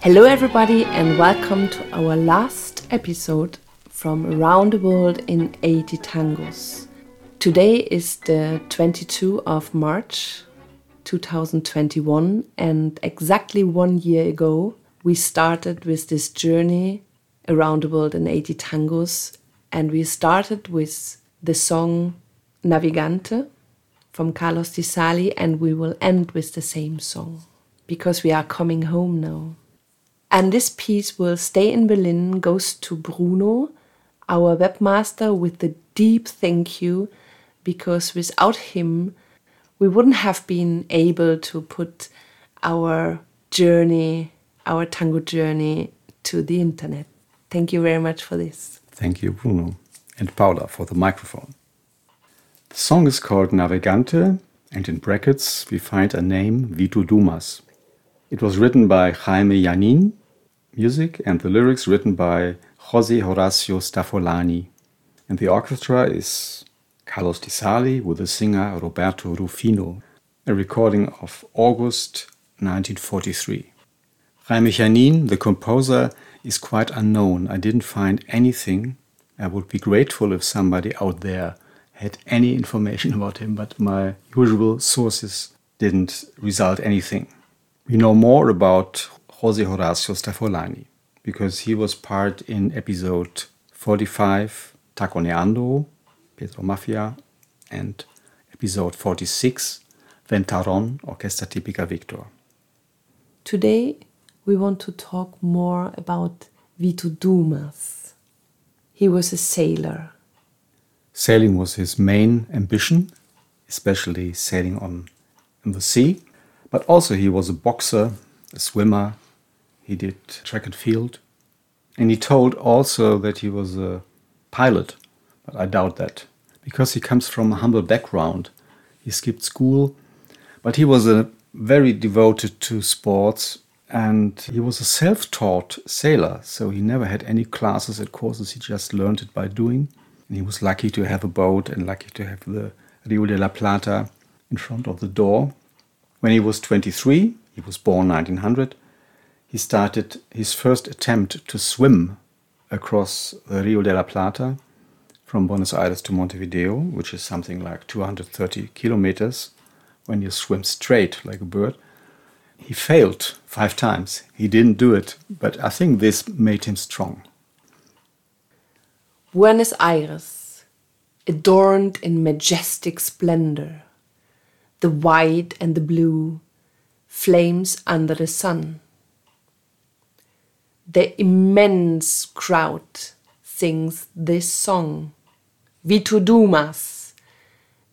Hello, everybody, and welcome to our last episode from Around the World in 80 Tangos. Today is the 22 of March 2021, and exactly one year ago, we started with this journey around the world in 80 tangos, and we started with the song Navegante from Carlos Di Sarli, and we will end with the same song because we are coming home now. And this piece will stay in Berlin, goes to Bruno, our webmaster, with a deep thank you, because without him, we wouldn't have been able to put our journey, our tango journey, to the internet. Thank you very much for this. Thank you, Bruno, and Paula for the microphone. The song is called Navegante, and in brackets we find a name, Vito Dumas. It was written by Jaime Janin, music, and the lyrics written by Jose Horacio Staffolani. And the orchestra is Carlos Di Sarli with the singer Roberto Rufino, a recording of August 1943. Jaime Janin, the composer, is quite unknown. I didn't find anything. I would be grateful if somebody out there had any information about him, but my usual sources didn't result anything. We know more about Jose Horacio Staffolani because he was part in episode 45, Taconeando, Pedro Maffia, and episode 46, Ventarron, Orchestra Tipica Victor. Today, we want to talk more about Vito Dumas. He was a sailor. Sailing was his main ambition, especially sailing on in the sea. But also, he was a boxer, a swimmer, he did track and field. And he told also that he was a pilot, but I doubt that because he comes from a humble background. He skipped school, but he was a very devoted to sports and he was a self taught sailor, so he never had any classes at courses, he just learned it by doing. And he was lucky to have a boat and lucky to have the Rio de la Plata in front of the door. When he was 23, he was born 1900, he started his first attempt to swim across the Rio de la Plata from Buenos Aires to Montevideo, which is something like 230 kilometers when you swim straight like a bird. He failed five times. He didn't do it, but I think this made him strong. Buenos Aires, adorned in majestic splendor, the white and the blue, flames under the sun. The immense crowd sings this song. Vito Dumas,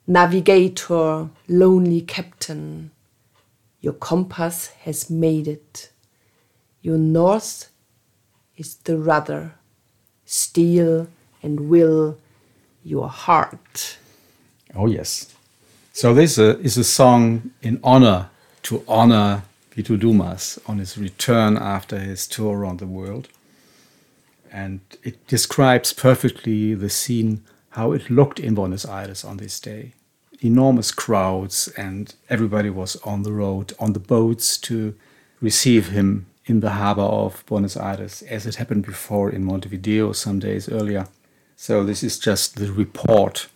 navigator, lonely captain, your compass has made it. Your north is the rudder, steel and will your heart. Oh, yes. So, this uh, is a song in honor to honor Vito Dumas on his return after his tour around the world. And it describes perfectly the scene, how it looked in Buenos Aires on this day. Enormous crowds, and everybody was on the road, on the boats to receive him in the harbor of Buenos Aires, as it happened before in Montevideo some days earlier. So, this is just the report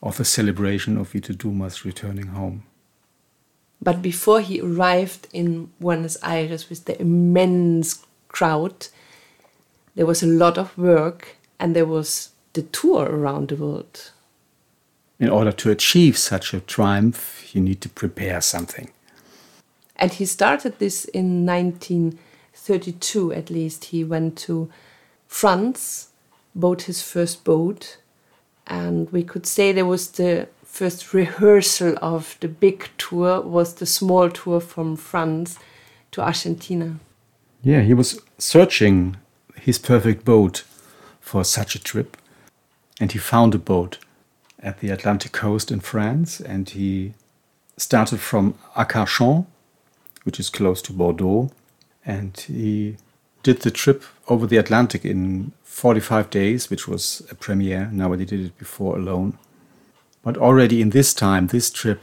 of the celebration of Vito Dumas returning home. But before he arrived in Buenos Aires with the immense crowd, there was a lot of work and there was the tour around the world. In order to achieve such a triumph, you need to prepare something. And he started this in 1932 at least. He went to France, bought his first boat, and we could say there was the first rehearsal of the big tour was the small tour from France to Argentina. Yeah, he was searching his perfect boat for such a trip, and he found a boat at the Atlantic coast in France, and he started from Arcachon, which is close to Bordeaux, and he did the trip over the Atlantic in 45 days, which was a premiere. Nobody did it before alone. But already in this time, this trip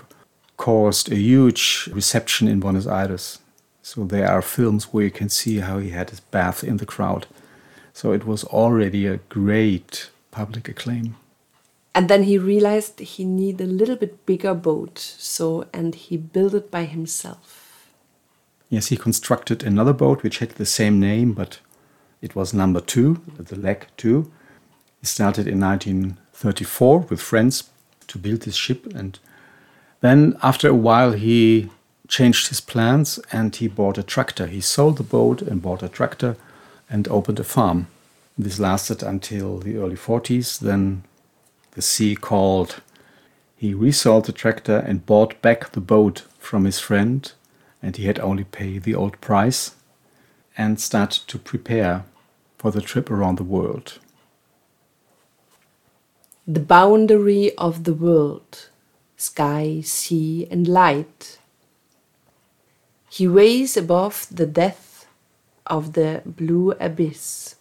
caused a huge reception in Buenos Aires. So there are films where you can see how he had his bath in the crowd. So it was already a great public acclaim. And then he realized he needed a little bit bigger boat. So and he built it by himself. Yes, he constructed another boat which had the same name, but it was number two, the Lehg 2. He started in 1934 with friends to build this ship, and then after a while he changed his plans and he bought a tractor. He sold the boat and bought a tractor and opened a farm. This lasted until the early 40s. Then the sea called. He resold the tractor and bought back the boat from his friend, and he had only paid the old price and started to prepare for the trip around the world. The boundary of the world, sky, sea, and light he weighs above the depth of the blue abyss,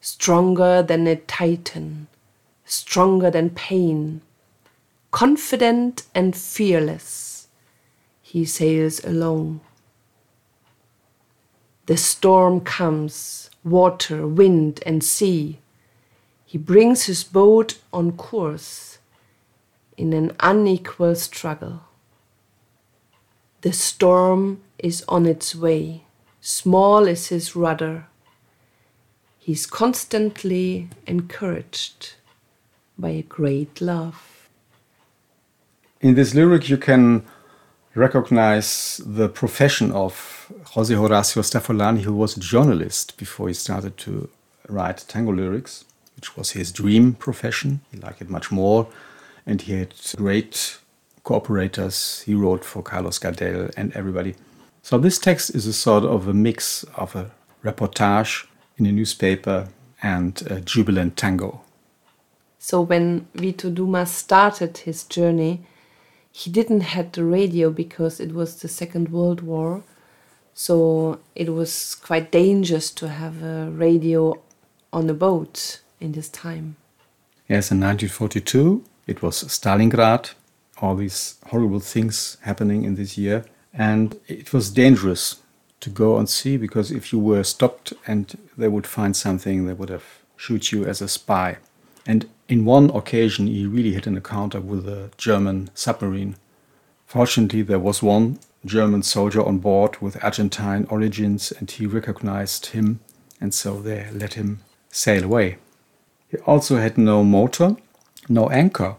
stronger than a titan, stronger than pain, confident and fearless. He sails alone. The storm comes, water, wind, and sea. He brings his boat on course in an unequal struggle. The storm is on its way. Small is his rudder. He's constantly encouraged by a great love. In this lyric, you can recognize the profession of Jose Horacio Staffolani, who was a journalist before he started to write tango lyrics, which was his dream profession. He liked it much more, and he had great cooperators. He wrote for Carlos Gardel and everybody. So this text is a sort of a mix of a reportage in a newspaper and a jubilant tango. So when Vito Dumas started his journey, he didn't had the radio because it was the Second World War. So it was quite dangerous to have a radio on a boat in this time. Yes, in 1942 it was Stalingrad all these horrible things happening in this year. And it was dangerous to go on sea because if you were stopped and they would find something, they would have shoot you as a spy. And in one occasion, he really had an encounter with a German submarine. Fortunately, there was one German soldier on board with Argentine origins, and he recognized him, and so they let him sail away. He also had no motor, no anchor,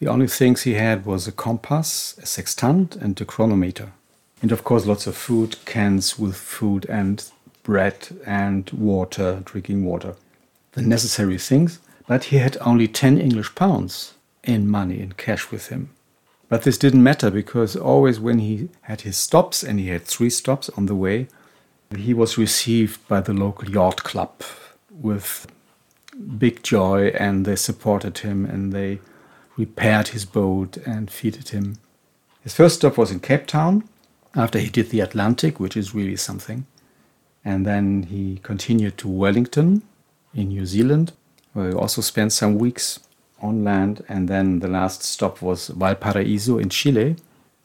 the only things he had was a compass, a sextant, and a chronometer. And of course, lots of food, cans with food and bread and water, drinking water. The necessary things. But he had only 10 English pounds in money, in cash with him. But this didn't matter because always when he had his stops, and he had three stops on the way, he was received by the local yacht club with big joy and they supported him and they repaired his boat and fitted him. His first stop was in Cape Town after he did the Atlantic, which is really something. And then he continued to Wellington in New Zealand, where he also spent some weeks on land. And then the last stop was Valparaiso in Chile.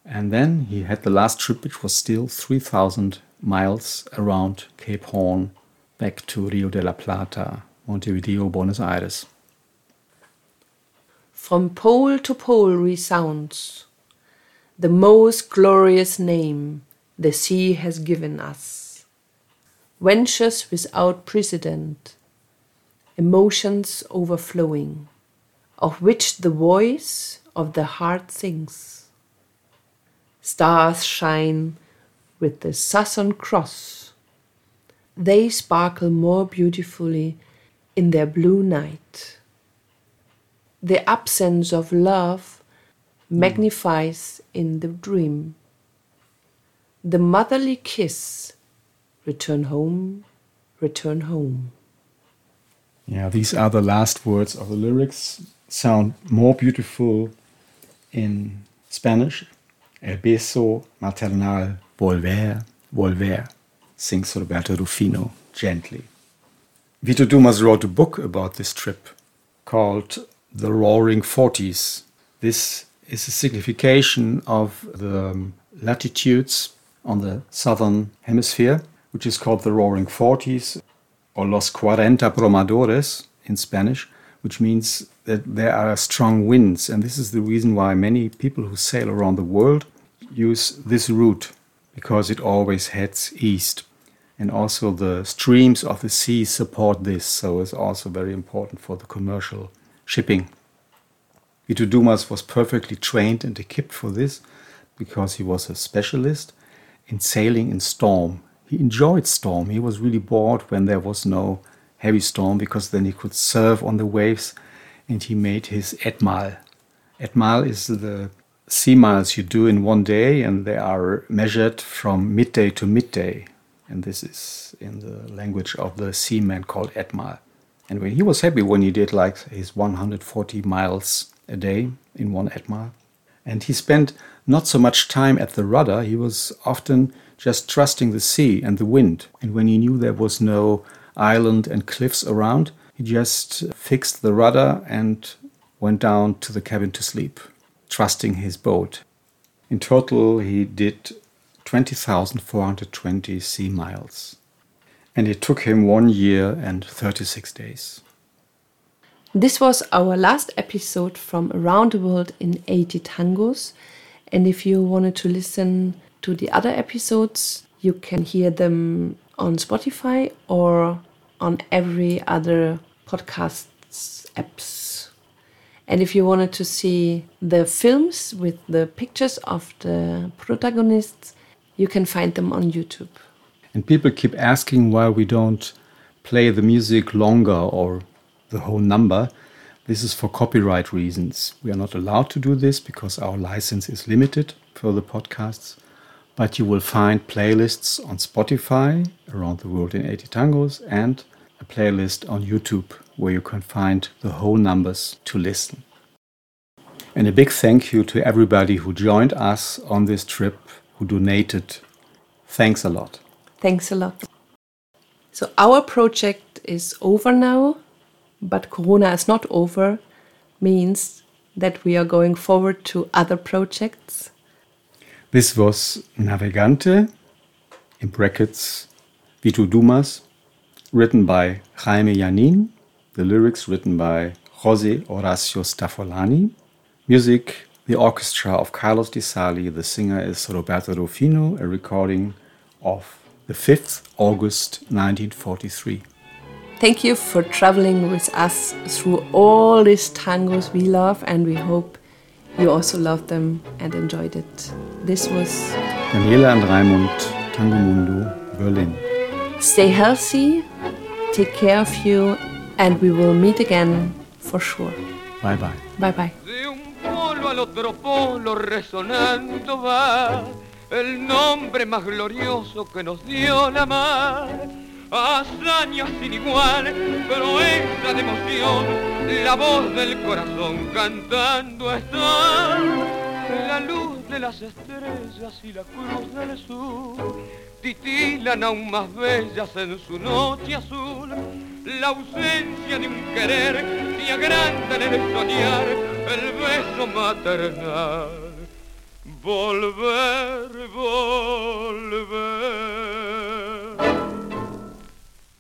And then he had the last trip, which was still 3,000 miles around Cape Horn back to Rio de la Plata, Montevideo, Buenos Aires. From pole to pole resounds the most glorious name the sea has given us. Ventures without precedent, emotions overflowing, of which the voice of the heart sings. Stars shine with the Southern Cross. They sparkle more beautifully in their blue night the absence of love magnifies in the dream. The motherly kiss, return home, return home. Yeah, these are the last words of the lyrics. Sound more beautiful in Spanish. El beso maternal, volver, volver, sings Roberto Rufino gently. Vito Dumas wrote a book about this trip called the roaring 40s. This is a signification of the um, latitudes on the southern hemisphere, which is called the Roaring Forties or Los Cuarenta Bramadores in Spanish, which means that there are strong winds. And this is the reason why many people who sail around the world use this route because it always heads east. And also the streams of the sea support this, so it's also very important for the commercial shipping. Vito Dumas was perfectly trained and equipped for this because he was a specialist in sailing in storm. He enjoyed storm. He was really bored when there was no heavy storm because then he could surf on the waves and he made his Etmal. Etmal is the sea miles you do in one day and they are measured from midday to midday. And this is in the language of the seaman called Etmal. And when he was happy when he did like his 140 miles a day in one Etmal. And he spent not so much time at the rudder, he was often just trusting the sea and the wind. And when he knew there was no island and cliffs around, he just fixed the rudder and went down to the cabin to sleep, trusting his boat. In total, he did 20,420 sea miles. And it took him one year and 36 days. This was our last episode from Around the World in 80 Tangos. And if you wanted to listen to the other episodes, you can hear them on Spotify or on every other podcast apps. And if you wanted to see the films with the pictures of the protagonists, you can find them on YouTube. And people keep asking why we don't play the music longer or the whole number. This is for copyright reasons. We are not allowed to do this because our license is limited for the podcasts. But you will find playlists on Spotify around the world in 80 tangos and a playlist on YouTube where you can find the whole numbers to listen. And a big thank you to everybody who joined us on this trip, who donated. Thanks a lot. Thanks a lot. So, our project is over now, but Corona is not over, means that we are going forward to other projects. This was Navegante, in brackets, Vito Dumas, written by Jaime Janin, the lyrics written by Jose Horacio Staffolani, music, the orchestra of Carlos Di Sarli, the singer is Roberto Rufino, a recording of the 5th August 1943. Thank you for traveling with us through all these tangos we love, and we hope you also loved them and enjoyed it. This was Daniela and Raimund, Tango Mundo, Berlin. Stay healthy, take care of you, and we will meet again for sure. Bye bye. Bye bye. Otro polo resonando va el nombre más glorioso que nos dio la mar. Hazañas sin igual, proeza de emoción, la voz del corazón cantando está. La luz de las estrellas y la cruz del sur titilan aún más bellas en su noche azul. La ausencia de un querer y agranda en el soñar el beso maternal. Volver, volver.